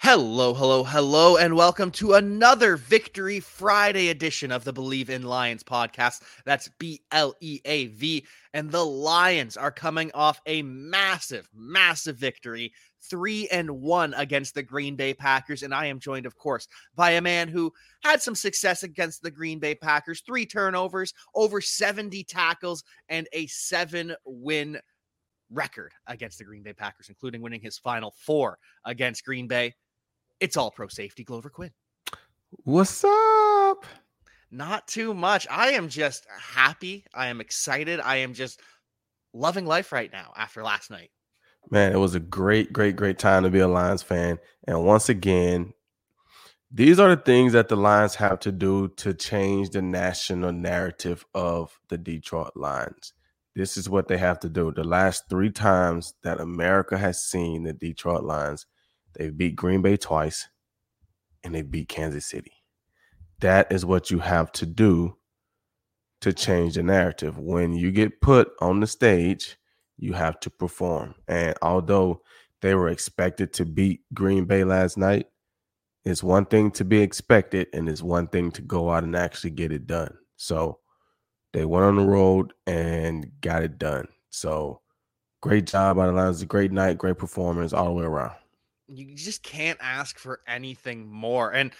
Hello, hello, hello, and welcome to another Victory Friday edition of the Bleav in Lions podcast. That's B L E A V. And the Lions are coming off a massive, massive victory, three and one against the Green Bay Packers. And I am joined, of course, by a man who had some success against the Green Bay Packers three turnovers, over 70 tackles, and a seven win record against the Green Bay Packers, including winning his final four against Green Bay. It's all pro safety, Glover Quin. What's up? Not too much. I am just happy. I am excited. I am just loving life right now after last night. Man, it was a great, great, great time to be a Lions fan. And once again, these are the things that the Lions have to do to change the national narrative of the Detroit Lions. This is what they have to do. The last three times that America has seen the Detroit Lions – they beat Green Bay twice and they beat Kansas City. That is what you have to do to change the narrative. When you get put on the stage, you have to perform. And although they were expected to beat Green Bay last night, it's one thing to be expected and it's one thing to go out and actually get it done. So they went on the road and got it done. So great job by the Lions. A great night, great performance all the way around you just can't ask for anything more. And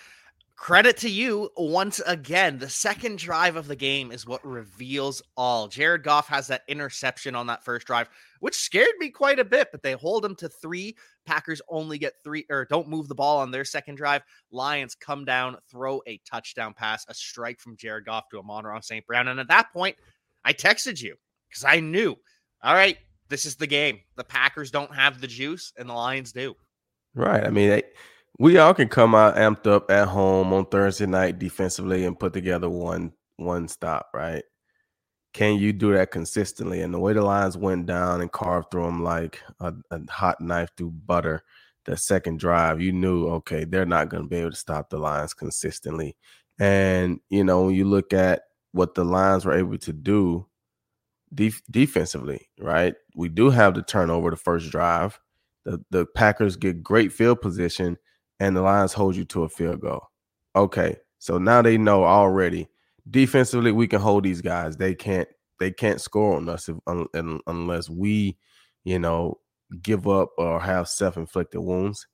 credit to you once again. The second drive of the game is what reveals all. Jared Goff has that interception on that first drive, which scared me quite a bit, but they hold him to three. Packers only get three or don't move the ball on their second drive. Lions come down, throw a touchdown pass, a strike from Jared Goff to Amon-Ra St. Brown. And at that point, I texted you because I knew, all right, this is the game. The Packers don't have the juice and the Lions do. Right. I mean, we all can come out amped up at home on Thursday night defensively and put together one one stop, right? Can you do that consistently? And the way the Lions went down and carved through them like a, a hot knife through butter, the second drive, you knew, okay, they're not going to be able to stop the Lions consistently. And, you know, when you look at what the Lions were able to do def- defensively, right? We do have the turnover the first drive the, the Packers get great field position and the Lions hold you to a field goal. Okay, so now they know already defensively we can hold these guys. They can't they can't score on us if, un, unless we, you know, give up or have self-inflicted wounds.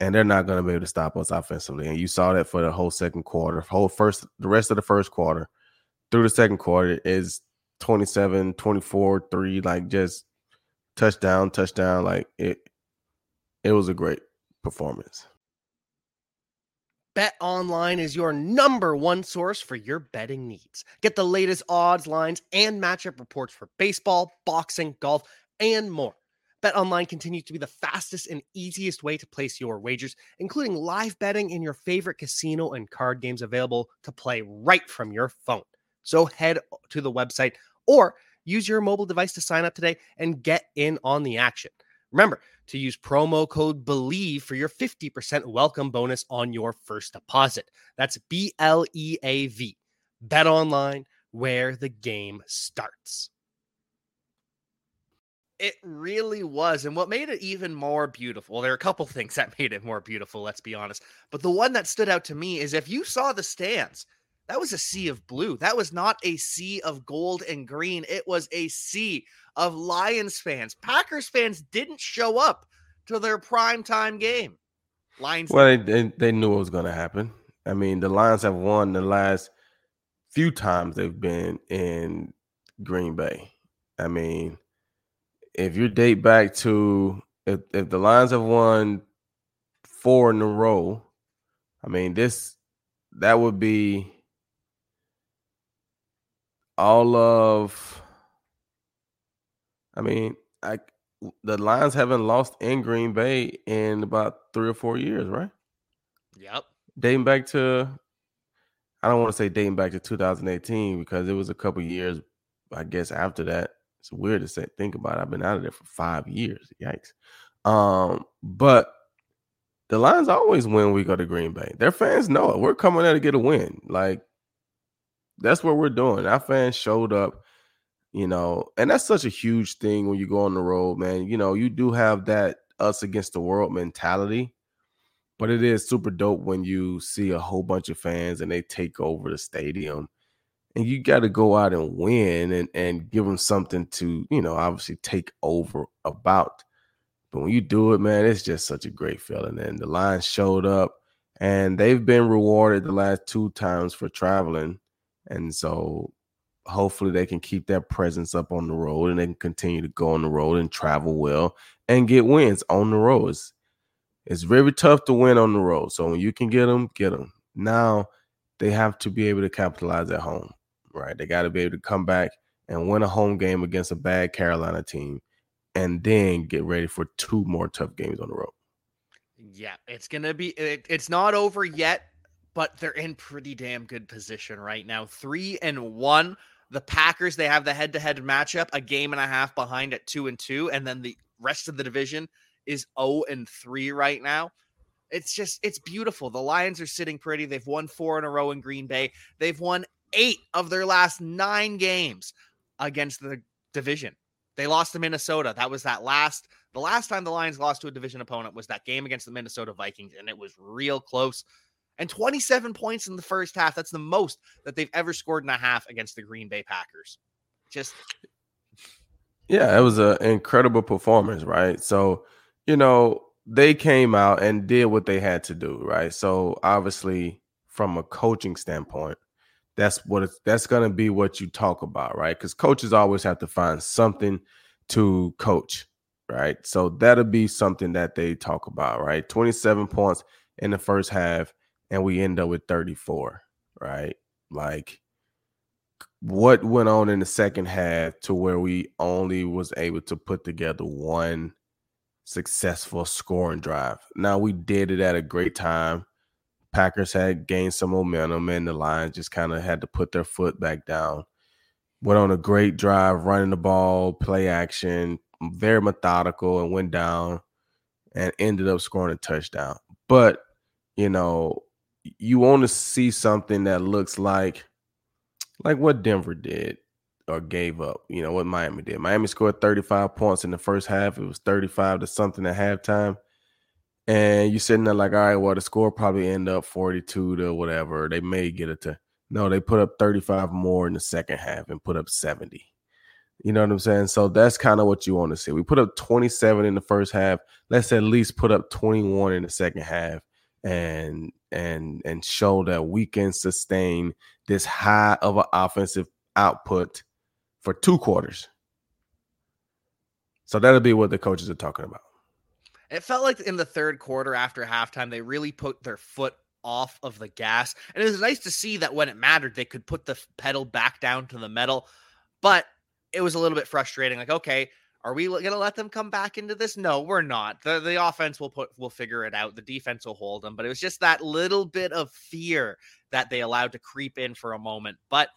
And they're not going to be able to stop us offensively. And you saw that for the whole second quarter. Whole first the rest of the first quarter through the second quarter is 27, 24, 3 like just touchdown, touchdown like it it was a great performance. Bet Online is your number one source for your betting needs. Get the latest odds, lines, and matchup reports for baseball, boxing, golf, and more. Bet Online continues to be the fastest and easiest way to place your wagers, including live betting in your favorite casino and card games available to play right from your phone. So head to the website or use your mobile device to sign up today and get in on the action. Remember to use promo code BLEAV for your 50% welcome bonus on your first deposit. That's B L E A V. Bet online where the game starts. It really was. And what made it even more beautiful, there are a couple things that made it more beautiful, let's be honest. But the one that stood out to me is if you saw the stands, that was a sea of blue. That was not a sea of gold and green. It was a sea of Lions fans. Packers fans didn't show up to their prime time game. Lions. Well, they, they, they knew it was going to happen. I mean, the Lions have won the last few times they've been in Green Bay. I mean, if you date back to if, if the Lions have won four in a row, I mean, this that would be all of I mean, I the Lions haven't lost in Green Bay in about three or four years, right? Yep. Dating back to I don't want to say dating back to 2018 because it was a couple years, I guess, after that. It's weird to say think about it. I've been out of there for five years. Yikes. Um, but the Lions always win when we go to Green Bay. Their fans know it. We're coming there to get a win. Like that's what we're doing. Our fans showed up you know, and that's such a huge thing when you go on the road, man. You know, you do have that us against the world mentality, but it is super dope when you see a whole bunch of fans and they take over the stadium. And you got to go out and win and, and give them something to, you know, obviously take over about. But when you do it, man, it's just such a great feeling. And the Lions showed up and they've been rewarded the last two times for traveling. And so hopefully they can keep that presence up on the road and they can continue to go on the road and travel well and get wins on the road. It's, it's very tough to win on the road. So when you can get them, get them. Now they have to be able to capitalize at home, right? They got to be able to come back and win a home game against a bad Carolina team and then get ready for two more tough games on the road. Yeah, it's going to be, it, it's not over yet, but they're in pretty damn good position right now. Three and one the Packers, they have the head to head matchup, a game and a half behind at two and two. And then the rest of the division is 0 and 3 right now. It's just, it's beautiful. The Lions are sitting pretty. They've won four in a row in Green Bay. They've won eight of their last nine games against the division. They lost to Minnesota. That was that last, the last time the Lions lost to a division opponent was that game against the Minnesota Vikings, and it was real close and 27 points in the first half. That's the most that they've ever scored in a half against the Green Bay Packers. Just yeah, it was an incredible performance, right? So, you know, they came out and did what they had to do, right? So, obviously, from a coaching standpoint, that's what it's, that's going to be what you talk about, right? Because coaches always have to find something to coach, right? So that'll be something that they talk about, right? 27 points in the first half and we end up with 34, right? Like what went on in the second half to where we only was able to put together one successful scoring drive. Now we did it at a great time. Packers had gained some momentum and the Lions just kind of had to put their foot back down. Went on a great drive, running the ball, play action, very methodical, and went down and ended up scoring a touchdown. But, you know, you want to see something that looks like like what Denver did or gave up. You know what Miami did. Miami scored 35 points in the first half. It was 35 to something at halftime. And you're sitting there like, all right, well, the score probably end up 42 to whatever. They may get it to no, they put up 35 more in the second half and put up 70. You know what I'm saying? So that's kind of what you want to see. We put up 27 in the first half. Let's at least put up 21 in the second half and and and show that we can sustain this high of an offensive output for two quarters. So that'll be what the coaches are talking about. It felt like in the third quarter after halftime, they really put their foot off of the gas. And it was nice to see that when it mattered, they could put the pedal back down to the metal. But it was a little bit frustrating. Like, okay, are we going to let them come back into this? No, we're not. The the offense will put will figure it out. The defense will hold them, but it was just that little bit of fear that they allowed to creep in for a moment. But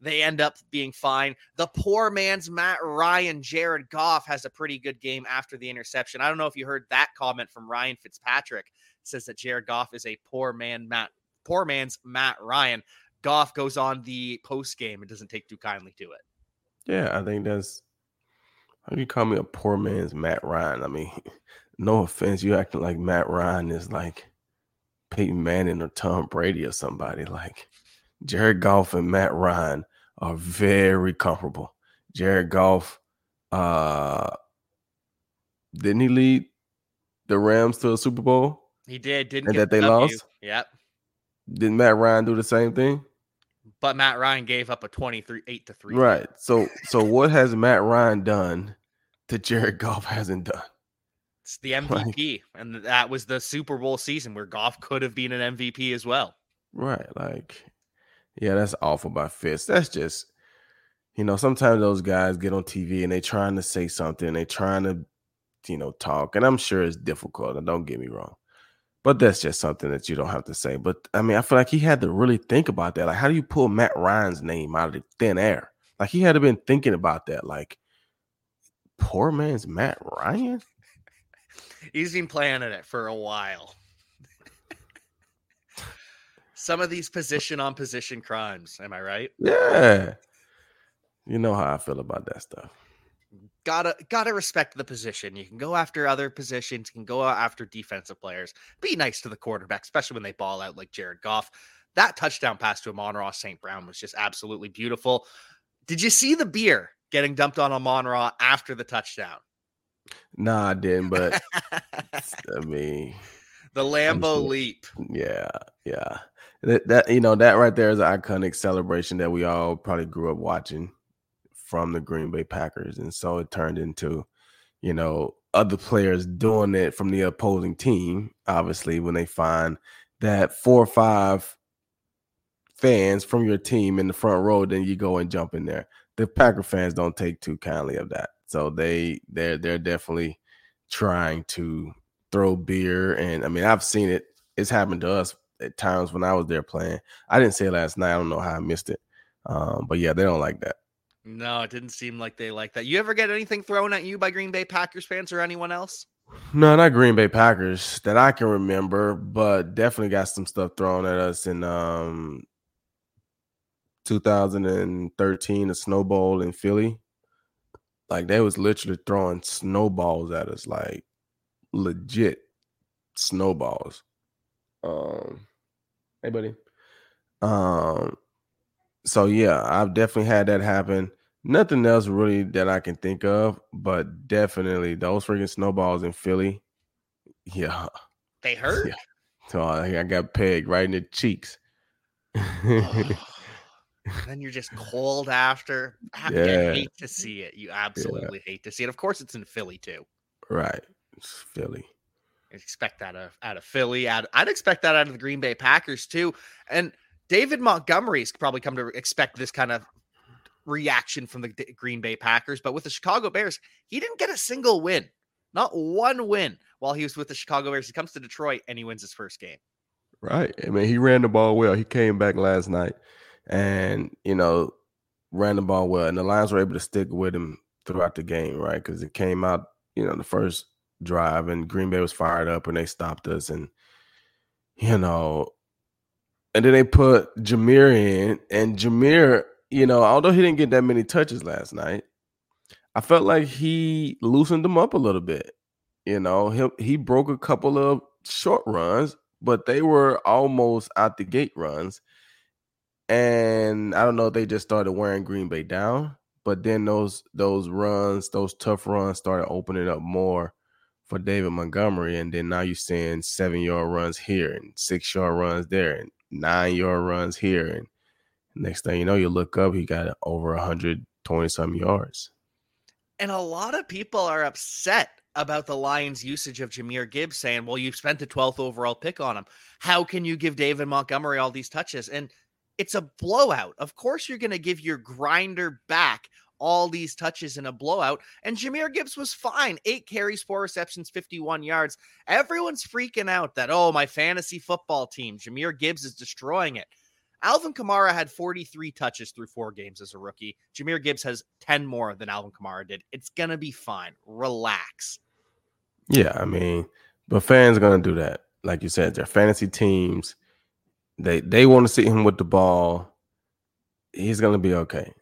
they end up being fine. The poor man's Matt Ryan, Jared Goff has a pretty good game after the interception. I don't know if you heard that comment from Ryan Fitzpatrick. It says that Jared Goff is a poor man Matt poor man's Matt Ryan. Goff goes on the post game and doesn't take too kindly to it. Yeah, I think that's how you call me a poor man's Matt Ryan? I mean, no offense, you acting like Matt Ryan is like Peyton Manning or Tom Brady or somebody. Like Jared Goff and Matt Ryan are very comparable. Jared Goff, uh, didn't he lead the Rams to a Super Bowl? He did, didn't and that they w. lost. Yep. Didn't Matt Ryan do the same thing? But Matt Ryan gave up a 23 8 to 3. Right. So so what has Matt Ryan done that Jared Goff hasn't done? It's the MVP. Like, and that was the Super Bowl season where Goff could have been an MVP as well. Right. Like, yeah, that's awful by Fitz. That's just you know, sometimes those guys get on TV and they're trying to say something, they're trying to, you know, talk. And I'm sure it's difficult. And don't get me wrong. But that's just something that you don't have to say. But I mean, I feel like he had to really think about that. Like, how do you pull Matt Ryan's name out of the thin air? Like, he had to been thinking about that. Like, poor man's Matt Ryan. He's been planning it for a while. Some of these position on position crimes. Am I right? Yeah. You know how I feel about that stuff. Gotta gotta respect the position. You can go after other positions, you can go after defensive players. Be nice to the quarterback, especially when they ball out like Jared Goff. That touchdown pass to Amon-Ra St. Brown was just absolutely beautiful. Did you see the beer getting dumped on Amon-Ra after the touchdown? Nah, I didn't, but I mean the Lambeau sure. leap. Yeah, yeah. That, that you know, that right there is an iconic celebration that we all probably grew up watching from the Green Bay Packers. And so it turned into, you know, other players doing it from the opposing team, obviously, when they find that four or five fans from your team in the front row, then you go and jump in there. The Packer fans don't take too kindly of that. So they they're they're definitely trying to throw beer and I mean I've seen it. It's happened to us at times when I was there playing. I didn't say last night. I don't know how I missed it. Um, but yeah, they don't like that. No, it didn't seem like they like that. You ever get anything thrown at you by Green Bay Packers fans or anyone else? No, not Green Bay Packers that I can remember, but definitely got some stuff thrown at us in um 2013, a Snow Bowl in Philly. Like they was literally throwing snowballs at us, like legit snowballs. Um, hey buddy. Um, so yeah, I've definitely had that happen. Nothing else really that I can think of, but definitely those freaking snowballs in Philly. Yeah, they hurt. Yeah. So I got pegged right in the cheeks. then you're just cold after. I yeah. hate to see it. You absolutely yeah. hate to see it. Of course, it's in Philly too. Right, it's Philly. I expect that out of, out of Philly. I'd, I'd expect that out of the Green Bay Packers too. And David Montgomery's probably come to expect this kind of reaction from the Green Bay Packers. But with the Chicago Bears, he didn't get a single win, not one win while he was with the Chicago Bears. He comes to Detroit and he wins his first game. Right. I mean, he ran the ball well. He came back last night and, you know, ran the ball well. And the Lions were able to stick with him throughout the game, right? Because it came out, you know, the first drive and Green Bay was fired up and they stopped us. And, you know, and then they put Jahmyr in, and Jahmyr, you know, although he didn't get that many touches last night, I felt like he loosened them up a little bit. You know, he he broke a couple of short runs, but they were almost out the gate runs. And I don't know if they just started wearing Green Bay down, but then those those runs, those tough runs started opening up more for David Montgomery. And then now you're seeing seven yard runs here and six yard runs there and nine yard runs here. And next thing you know, you look up, he got over 120 some yards. And a lot of people are upset about the Lions' usage of Jahmyr Gibbs, saying, Well, you've spent the 12th overall pick on him. How can you give David Montgomery all these touches? And it's a blowout. Of course, you're going to give your grinder back all these touches in a blowout. And Jahmyr Gibbs was fine. Eight carries, four receptions, 51 yards. Everyone's freaking out that, oh, my fantasy football team, Jahmyr Gibbs is destroying it. Alvin Kamara had 43 touches through four games as a rookie. Jahmyr Gibbs has 10 more than Alvin Kamara did. It's going to be fine. Relax. Yeah, I mean, but fans are going to do that. Like you said, their fantasy teams, they they want to see him with the ball. He's going to be okay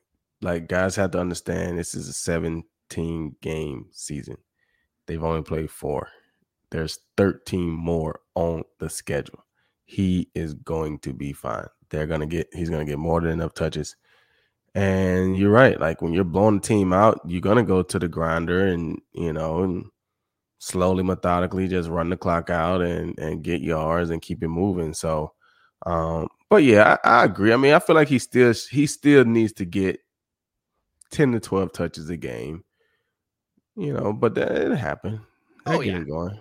like guys have to understand this is a 17 game season. They've only played four. There's 13 more on the schedule. He is going to be fine. They're gonna get he's gonna get more than enough touches. And you're right. Like when you're blowing the team out, you're gonna go to the grinder and you know and slowly, methodically just run the clock out and and get yards and keep it moving. So um, but yeah, I, I agree. I mean, I feel like he still he still needs to get 10 to 12 touches a game. You know, but that it happened. oh, yeah. going.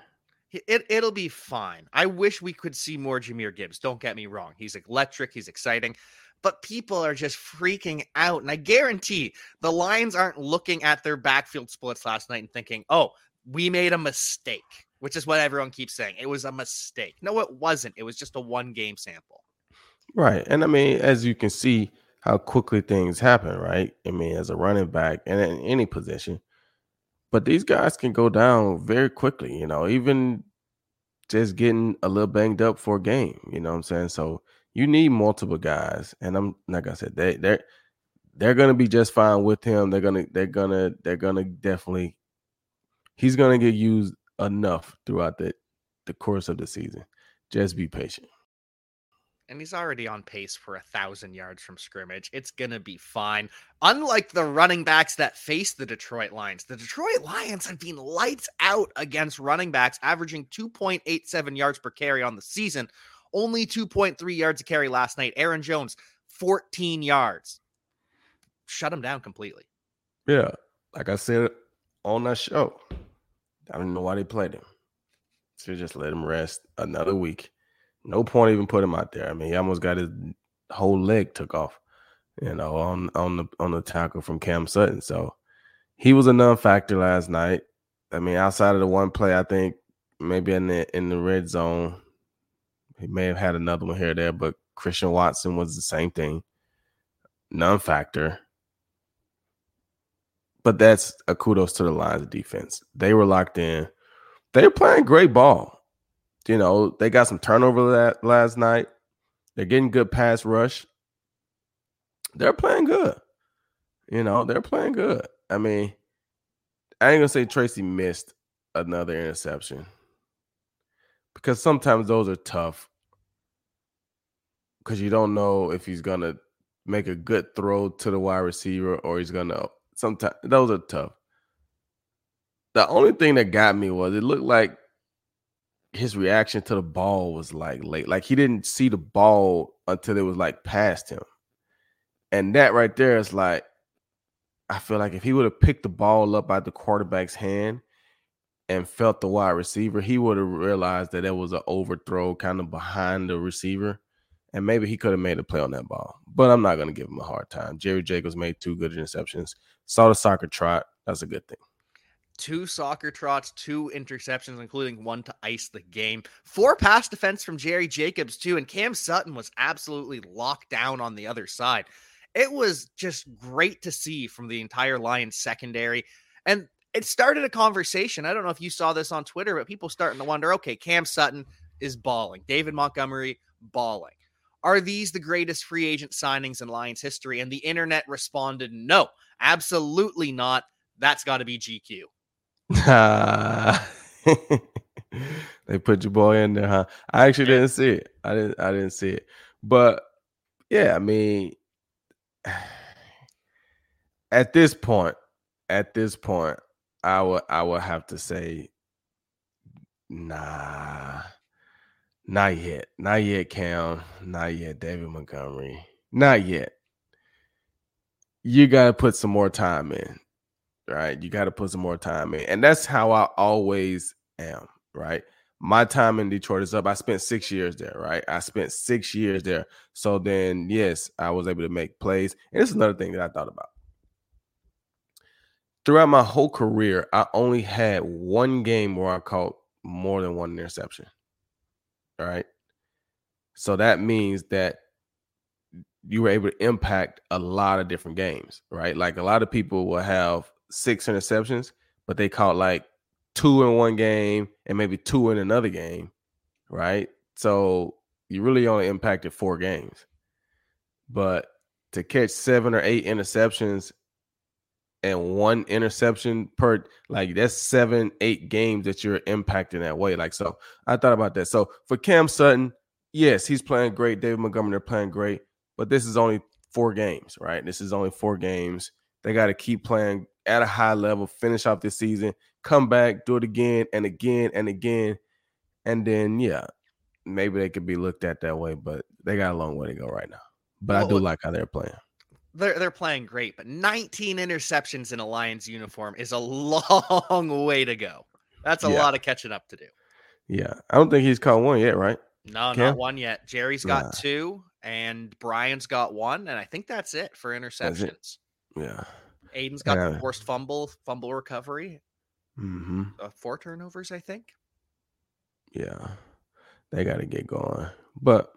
It, it'll be fine. I wish we could see more Jahmyr Gibbs. Don't get me wrong. He's electric. He's exciting. But people are just freaking out. And I guarantee the Lions aren't looking at their backfield splits last night and thinking, oh, we made a mistake, which is what everyone keeps saying. It was a mistake. No, it wasn't. It was just a one game sample. Right. And I mean, as you can see, how quickly things happen, right? I mean, as a running back and in any position. But these guys can go down very quickly, you know, even just getting a little banged up for a game, you know what I'm saying? So you need multiple guys. And I'm like I said, they they they're gonna be just fine with him. They're gonna they're gonna they're gonna definitely he's gonna get used enough throughout the the course of the season. Just be patient. And he's already on pace for a thousand yards from scrimmage. It's gonna be fine. Unlike the running backs that face the Detroit Lions, the Detroit Lions have been lights out against running backs, averaging 2.87 yards per carry on the season. Only 2.3 yards a carry last night. Aaron Jones, 14 yards. Shut him down completely. Yeah. Like I said on that show, I don't know why they played him. So just let him rest another week. No point even put him out there. I mean, he almost got his whole leg took off, you know, on on the on the tackle from Cam Sutton. So he was a non-factor last night. I mean, outside of the one play, I think maybe in the in the red zone, he may have had another one here or there, but Christian Watson was the same thing, non-factor. But that's a kudos to the Lions defense. They were locked in. They were playing great ball. You know, they got some turnover that last night. They're getting good pass rush. They're playing good. You know, they're playing good. I mean, I ain't gonna say Tracy missed another interception because sometimes those are tough because you don't know if he's gonna make a good throw to the wide receiver or he's gonna sometimes those are tough. The only thing that got me was it looked like his reaction to the ball was like late. Like he didn't see the ball until it was like past him. And that right there is like, I feel like if he would have picked the ball up out the quarterback's hand and felt the wide receiver, he would have realized that it was an overthrow kind of behind the receiver. And maybe he could have made a play on that ball. But I'm not going to give him a hard time. Jerry Jacobs made two good interceptions. Saw the soccer trot. That's a good thing two soccer trots, two interceptions, including one to ice the game. Four pass defense from Jerry Jacobs, too. And Cam Sutton was absolutely locked down on the other side. It was just great to see from the entire Lions secondary. And it started a conversation. I don't know if you saw this on Twitter, but people starting to wonder okay, Cam Sutton is balling, David Montgomery balling. Are these the greatest free agent signings in Lions history? And the internet responded, no, absolutely not. That's got to be GQ. They put your boy in there, huh? I actually didn't see it. I didn't. I didn't see it. But yeah, I mean, at this point, at this point, I would I would have to say, nah, not yet, not yet, Cam, not yet, David Montgomery, not yet. You got to put some more time in right? You got to put some more time in. And that's how I always am, right? My time in Detroit is up. I spent six years there, right? I spent six years there. So then, yes, I was able to make plays. And is another thing that I thought about. Throughout my whole career, I only had one game where I caught more than one interception. All right. So that means that you were able to impact a lot of different games, right? Like a lot of people will have six interceptions, but they caught like two in one game and maybe two in another game, right? So you really only impacted four games. But to catch seven or eight interceptions and one interception per like that's seven, eight games that you're impacting that way. Like so I thought about that. So for Cam Sutton, yes, he's playing great. David Montgomery, they're playing great, but this is only four games, right? This is only four games. They got to keep playing at a high level, finish off this season, come back, do it again and again and again. And then, yeah, maybe they could be looked at that way, but they got a long way to go right now. But well, I do like how they're playing. They're they're playing great, but 19 interceptions in a Lions uniform is a long way to go. That's a yeah. lot of catching up to do. Yeah. I don't think he's caught one yet, right? No, Cam? not one yet. Jerry's got nah. two and Brian's got one, and I think that's it for interceptions. It. Yeah. Aidan's got yeah. the worst fumble fumble recovery. Mm-hmm. Uh, four turnovers, I think. Yeah, they got to get going. But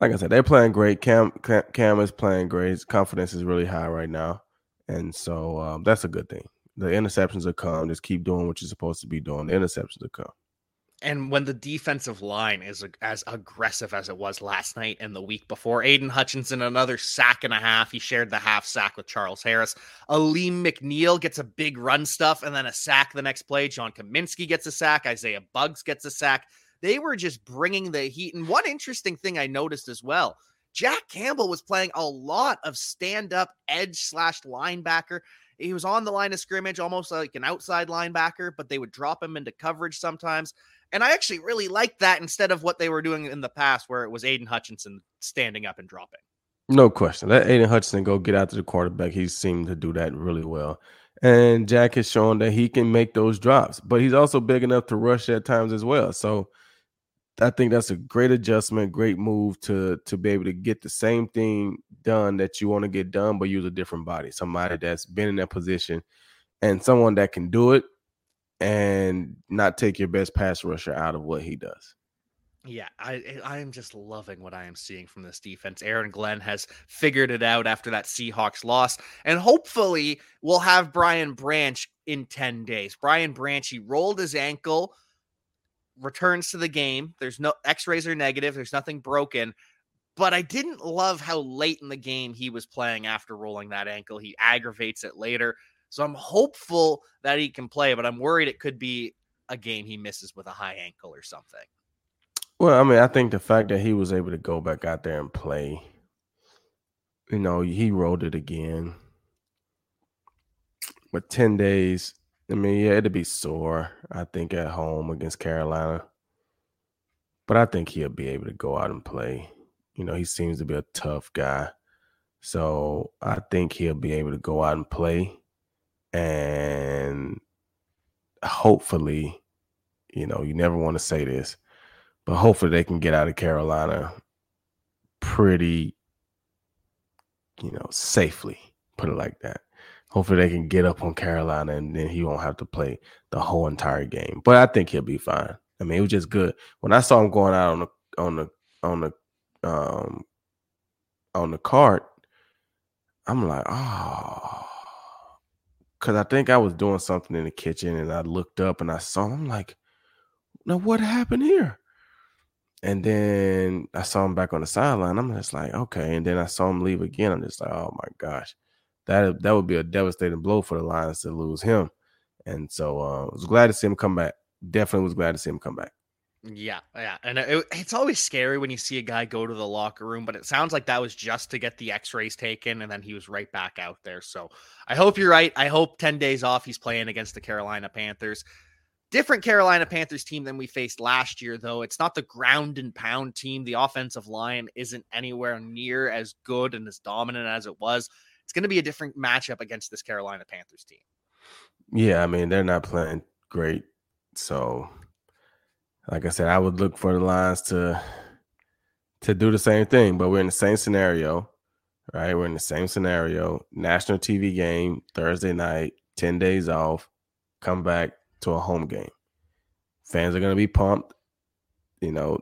like I said, they're playing great. Cam, Cam, Cam is playing great. His confidence is really high right now, and so um, that's a good thing. The interceptions are come. Just keep doing what you're supposed to be doing. The interceptions are come. And when the defensive line is as aggressive as it was last night and the week before, Aidan Hutchinson, another sack and a half. He shared the half sack with Charles Harris. Alim McNeill gets a big run stuff and then a sack the next play. John Cominsky gets a sack. Isaiah Buggs gets a sack. They were just bringing the heat. And one interesting thing I noticed as well Jack Campbell was playing a lot of stand up edge slash linebacker. He was on the line of scrimmage, almost like an outside linebacker, but they would drop him into coverage sometimes. And I actually really liked that instead of what they were doing in the past, where it was Aidan Hutchinson standing up and dropping. No question. Let Aidan Hutchinson go get out to the quarterback. He seemed to do that really well. And Jack has shown that he can make those drops, but he's also big enough to rush at times as well. So I think that's a great adjustment, great move to to be able to get the same thing done that you want to get done, but use a different body. Somebody that's been in that position and someone that can do it and not take your best pass rusher out of what he does. Yeah, I I am just loving what I am seeing from this defense. Aaron Glenn has figured it out after that Seahawks loss, and hopefully we'll have Brian Branch in 10 days. Brian Branch, he rolled his ankle, returns to the game. There's no x-rays are negative, there's nothing broken. But I didn't love how late in the game he was playing after rolling that ankle. He aggravates it later. So I'm hopeful that he can play, but I'm worried it could be a game he misses with a high ankle or something. Well, I mean, I think the fact that he was able to go back out there and play, you know, he rolled it again. But 10 days, I mean, yeah, it'd be sore, I think, at home against Carolina. But I think he'll be able to go out and play. You know, he seems to be a tough guy. So I think he'll be able to go out and play and hopefully, you know, you never want to say this, but hopefully they can get out of Carolina pretty, you know, safely. Put it like that. Hopefully they can get up on Carolina and then he won't have to play the whole entire game. But I think he'll be fine. I mean, it was just good. When I saw him going out on the on the on the um on the cart, I'm like, oh because I think I was doing something in the kitchen and I looked up and I saw him. I'm like, now what happened here? And then I saw him back on the sideline. I'm just like, okay. And then I saw him leave again. I'm just like, oh my gosh, that that would be a devastating blow for the Lions to lose him. And so uh, I was glad to see him come back. Definitely was glad to see him come back. Yeah, yeah, and it, it's always scary when you see a guy go to the locker room, but it sounds like that was just to get the X-rays taken, and then he was right back out there. So I hope you're right. I hope ten days off he's playing against the Carolina Panthers. Different Carolina Panthers team than we faced last year, though. It's not the ground and pound team. The offensive line isn't anywhere near as good and as dominant as it was. It's going to be a different matchup against this Carolina Panthers team. Yeah, I mean they're not playing great, so like I said, I would look for the Lions to to do the same thing, but we're in the same scenario, right? We're in the same scenario. National TV game Thursday night, 10 days off, come back to a home game. Fans are going to be pumped. You know,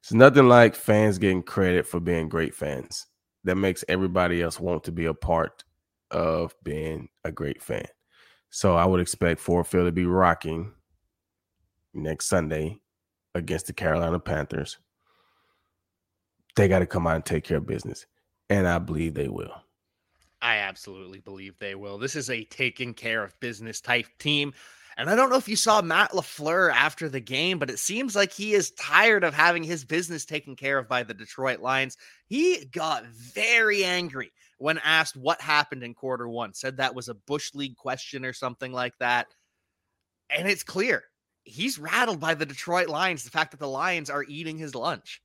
it's nothing like fans getting credit for being great fans. That makes everybody else want to be a part of being a great fan. So I would expect Ford Field to be rocking next Sunday against the Carolina Panthers. They got to come out and take care of business. And I believe they will. I absolutely believe they will. This is a taking care of business type team. And I don't know if you saw Matt LaFleur after the game, but it seems like he is tired of having his business taken care of by the Detroit Lions. He got very angry when asked what happened in quarter one, said that was a Bush League question or something like that. And it's clear he's rattled by the Detroit Lions, the fact that the Lions are eating his lunch.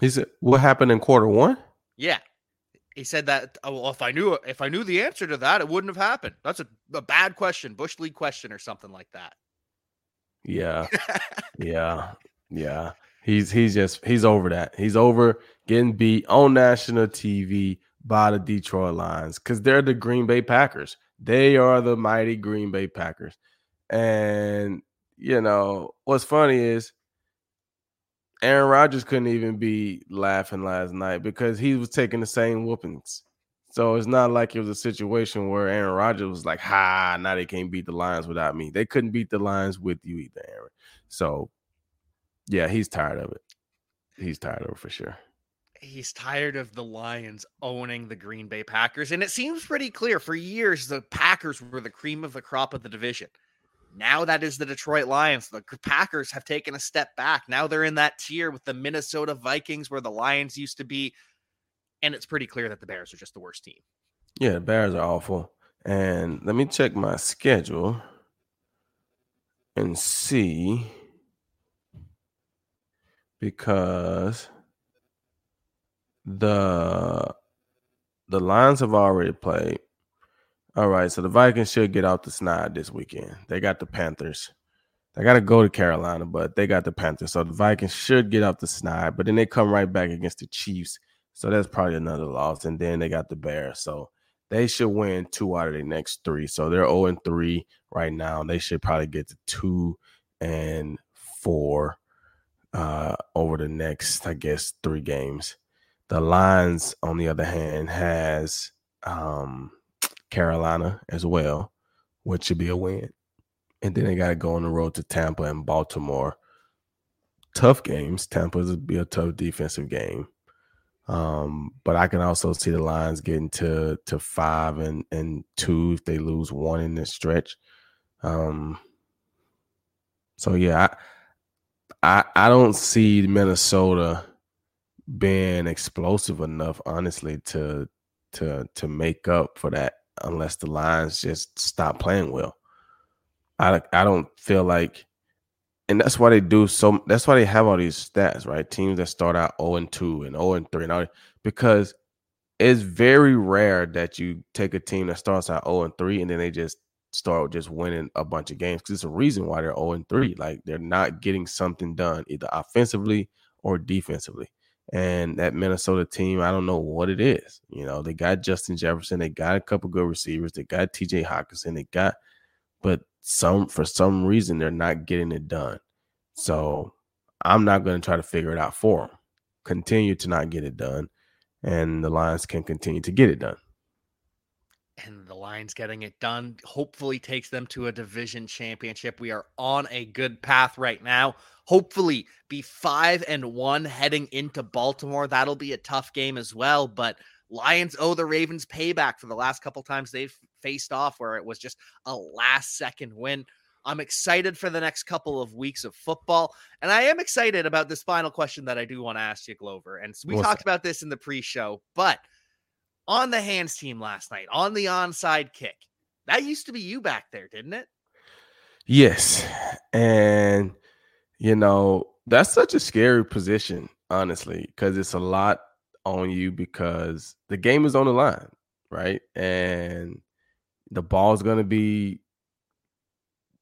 He said, "What happened in quarter one?" Yeah, he said that. Oh, well, if I knew if I knew the answer to that, it wouldn't have happened. That's a, a bad question, bush league question, or something like that. Yeah, yeah, yeah. He's he's just he's over that. He's over getting beat on national TV by the Detroit Lions because they're the Green Bay Packers. They are the mighty Green Bay Packers. And you know what's funny is Aaron Rodgers couldn't even be laughing last night because he was taking the same whoopings. So it's not like it was a situation where Aaron Rodgers was like, "Ha, now they can't beat the Lions without me." They couldn't beat the Lions with you either, Aaron. So, yeah, he's tired of it. He's tired of it for sure. He's tired of the Lions owning the Green Bay Packers. And it seems pretty clear for years the Packers were the cream of the crop of the division. Now that is the Detroit Lions. The Packers have taken a step back. Now they're in that tier with the Minnesota Vikings where the Lions used to be. And it's pretty clear that the Bears are just the worst team. Yeah, the Bears are awful. And let me check my schedule and see because the the Lions have already played. All right, so the Vikings should get out the snide this weekend. They got the Panthers. They got to go to Carolina, but they got the Panthers. So the Vikings should get out the snide, but then they come right back against the Chiefs. So that's probably another loss. And then they got the Bears. So they should win two out of their next three. So they're 0 and 3 right now. They should probably get to two and four uh, over the next, I guess, three games. The Lions, on the other hand, has um, Carolina as well, which should be a win. And then they got to go on the road to Tampa and Baltimore. Tough games. Tampa's be a tough defensive game. Um, but I can also see the Lions getting to to five and and two if they lose one in this stretch. Um, so yeah, I, I I don't see Minnesota being explosive enough, honestly, to to to make up for that unless the Lions just stop playing well. I I don't feel like and that's why they do so that's why they have all these stats, right? Teams that start out 0 and 2 and 0 and 3 and all because it's very rare that you take a team that starts out 0 and 3 and then they just start just winning a bunch of games because it's a reason why they're 0 and 3. Like they're not getting something done either offensively or defensively. And that Minnesota team, I don't know what it is. You know, they got Justin Jefferson, they got a couple good receivers, they got TJ Hockenson, they got, but some for some reason they're not getting it done. So I'm not going to try to figure it out for them. Continue to not get it done, and the Lions can continue to get it done. And the Lions getting it done hopefully takes them to a division championship. We are on a good path right now. Hopefully, be five and one heading into Baltimore. That'll be a tough game as well, but Lions owe the Ravens payback for the last couple times they've faced off where it was just a last second win. I'm excited for the next couple of weeks of football. And I am excited about this final question that I do want to ask you, Glover. And we What's talked that? about this in the pre show, but on the hands team last night, on the onside kick, that used to be you back there, didn't it? Yes. And, you know, that's such a scary position, honestly, because it's a lot on you because the game is on the line, right? And the ball's going to be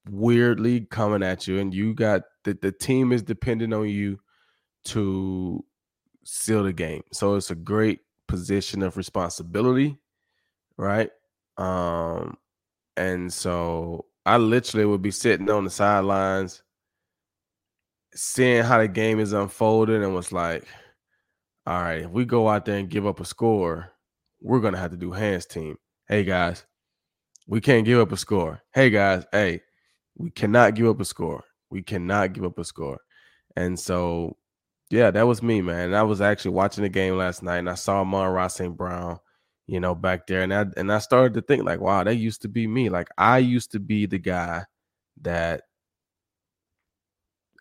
weirdly coming at you, and you got the, the team is dependent on you to seal the game. So it's a great position of responsibility, right? Um, and so I literally would be sitting on the sidelines, seeing how the game is unfolding, and was like, all right, if we go out there and give up a score, we're gonna have to do hands team. Hey guys, we can't give up a score. Hey guys, hey, we cannot give up a score. We cannot give up a score. And so, yeah, that was me, man. And I was actually watching the game last night and I saw Amon-Ra St. Brown, you know, back there. And I and I started to think, like, wow, that used to be me. Like I used to be the guy that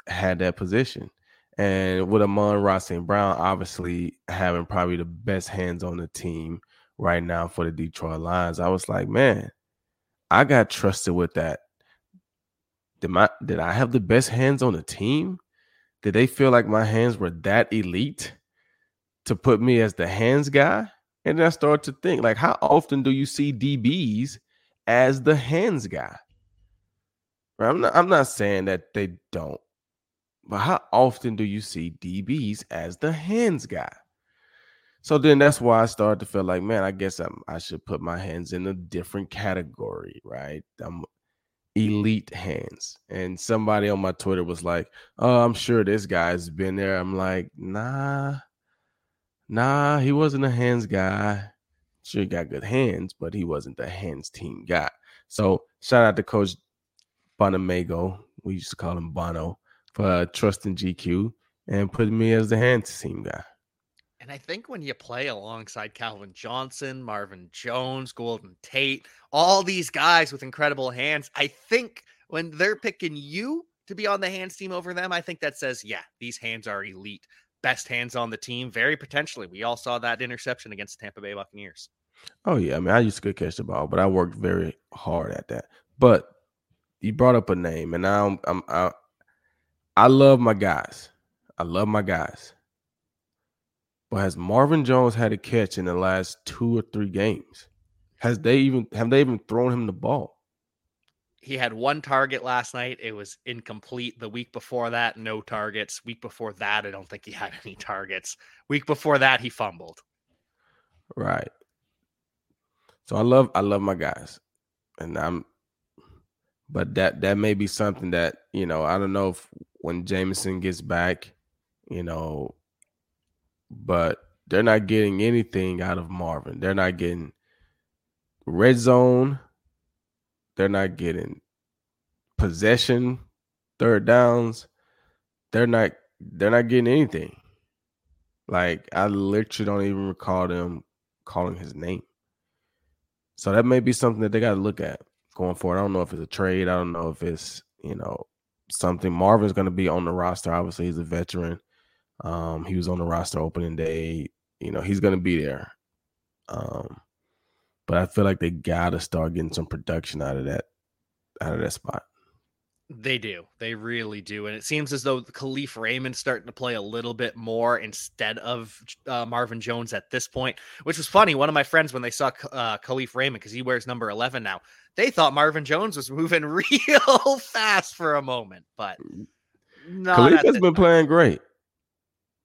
had that position. And with Amon-Ra St. Brown, obviously having probably the best hands on the team right now for the Detroit Lions, I was like, man, I got trusted with that did my did I have the best hands on the team? Did they feel like my hands were that elite to put me as the hands guy? And then I started to think, like, how often do you see DBs as the hands guy? I'm not, I'm not saying that they don't, but how often do you see DBs as the hands guy? So then that's why I started to feel like, man, I guess I'm, I should put my hands in a different category, right? I'm elite hands. And somebody on my Twitter was like, "Oh, I'm sure this guy's been there." I'm like, "Nah, nah, he wasn't a hands guy. Sure, he got good hands, but he wasn't the hands team guy." So shout out to Coach Bonamego, we used to call him Bono, for uh, trusting GQ and putting me as the hands team guy. And I think when you play alongside Calvin Johnson, Marvin Jones, Golden Tate, all these guys with incredible hands, I think when they're picking you to be on the hands team over them, I think that says, yeah, these hands are elite. Best hands on the team, very potentially. We all saw that interception against the Tampa Bay Buccaneers. Oh yeah, I mean I used to catch the ball, but I worked very hard at that. But you brought up a name, and I'm, I'm I, I love my guys. I love my guys. But has Marvin Jones had a catch in the last two or three games? Has they even have they even thrown him the ball? He had one target last night. It was incomplete. The week before that, no targets. Week before that, I don't think he had any targets. Week before that, he fumbled. Right. So I love I love my guys. And I'm but that that may be something that, you know, I don't know if when Jameson gets back, you know, but they're not getting anything out of Marvin. They're not getting red zone. They're not getting possession, third downs. They're not they're not getting anything. Like I literally don't even recall them calling his name. So that may be something that they got to look at going forward. I don't know if it's a trade. I don't know if it's, you know, something. Marvin's going to be on the roster. Obviously, he's a veteran. Um, he was on the roster opening day. You know, he's going to be there. Um, but I feel like they got to start getting some production out of that out of that spot. They do. They really do. And it seems as though Kalif Raymond's starting to play a little bit more instead of uh, Marvin Jones at this point, which was funny. One of my friends, when they saw uh, Kalif Raymond, because he wears number 11 now, they thought Marvin Jones was moving real fast for a moment. But no Kalif has been playing great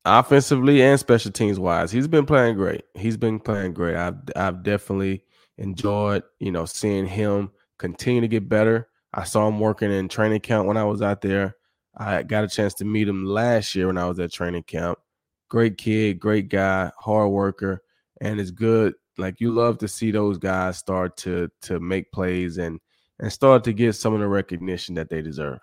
offensively and special teams wise. He's been playing great. He's been playing great. I've, I've definitely enjoyed, you know, seeing him continue to get better I saw him working in training camp when I was out there. I got a chance to meet him last year when I was at training camp. Great kid, great guy, hard worker, and it's good. Like you love to see those guys start to to make plays and and start to get some of the recognition that they deserve.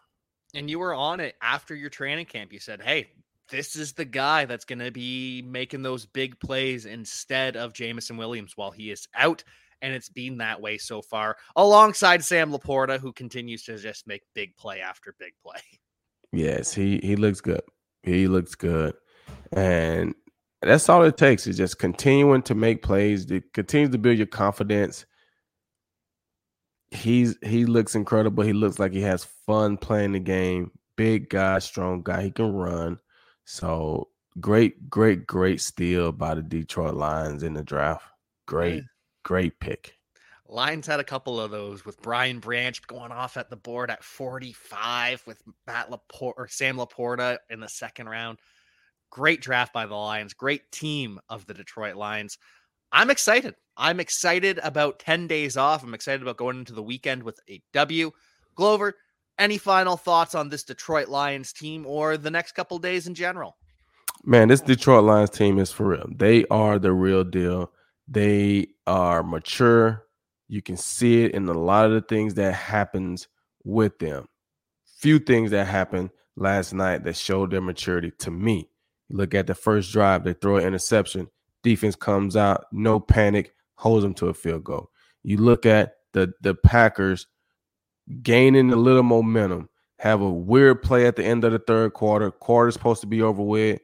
And you were on it after your training camp. You said, "Hey, this is the guy that's going to be making those big plays instead of Jameson Williams while he is out and it's been that way so far, alongside Sam LaPorta, who continues to just make big play after big play. Yes, he he looks good. He looks good, and that's all it takes is just continuing to make plays. It continues to build your confidence. He's he looks incredible. He looks like he has fun playing the game. Big guy, strong guy. He can run. So great, great, great steal by the Detroit Lions in the draft. Great, Great pick. Lions had a couple of those with Brian Branch going off at the board at 45 with Matt LaPorta or Sam LaPorta in the second round. Great draft by the Lions. Great team of the Detroit Lions. I'm excited. I'm excited about 10 days off. I'm excited about going into the weekend with a W. Glover, any final thoughts on this Detroit Lions team or the next couple days in general? Man, this Detroit Lions team is for real. They are the real deal. They are mature. You can see it in a lot of the things that happens with them. Few things that happened last night that showed their maturity to me. look at the first drive, they throw an interception. Defense comes out, no panic, holds them to a field goal. You look at the the Packers gaining a little momentum, have a weird play at the end of the third quarter. Quarter's supposed to be over with.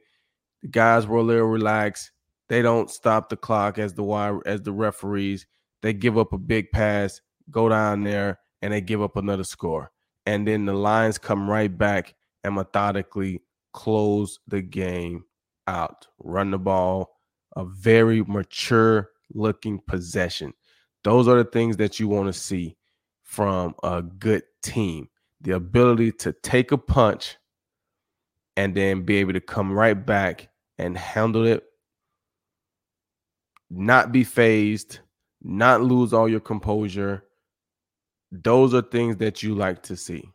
The guys were a little relaxed. They don't stop the clock as the wire as the referees. They give up a big pass, go down there, and they give up another score. And then the Lions come right back and methodically close the game out. Run the ball, a very mature looking possession. Those are the things that you want to see from a good team. The ability to take a punch and then be able to come right back and handle it not be phased, not lose all your composure. Those are things that you like to see.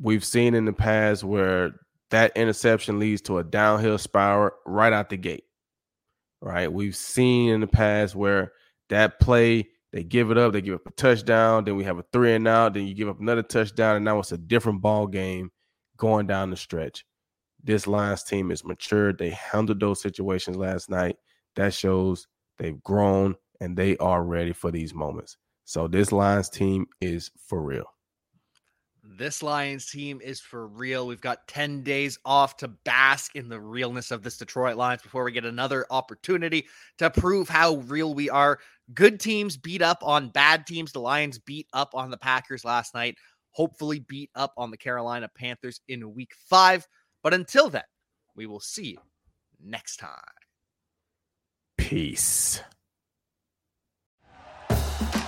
We've seen in the past where that interception leads to a downhill spiral right out the gate. Right? We've seen in the past where that play They give it up. They give up a touchdown. Then we have a three and out. Then you give up another touchdown, and now it's a different ball game going down the stretch. This Lions team is matured. They handled those situations last night. That shows they've grown and they are ready for these moments. So this Lions team is for real. This Lions team is for real. We've got 10 days off to bask in the realness of this Detroit Lions before we get another opportunity to prove how real we are. Good teams beat up on bad teams. The Lions beat up on the Packers last night, hopefully, beat up on the Carolina Panthers in week five. But until then, we will see you next time. Peace.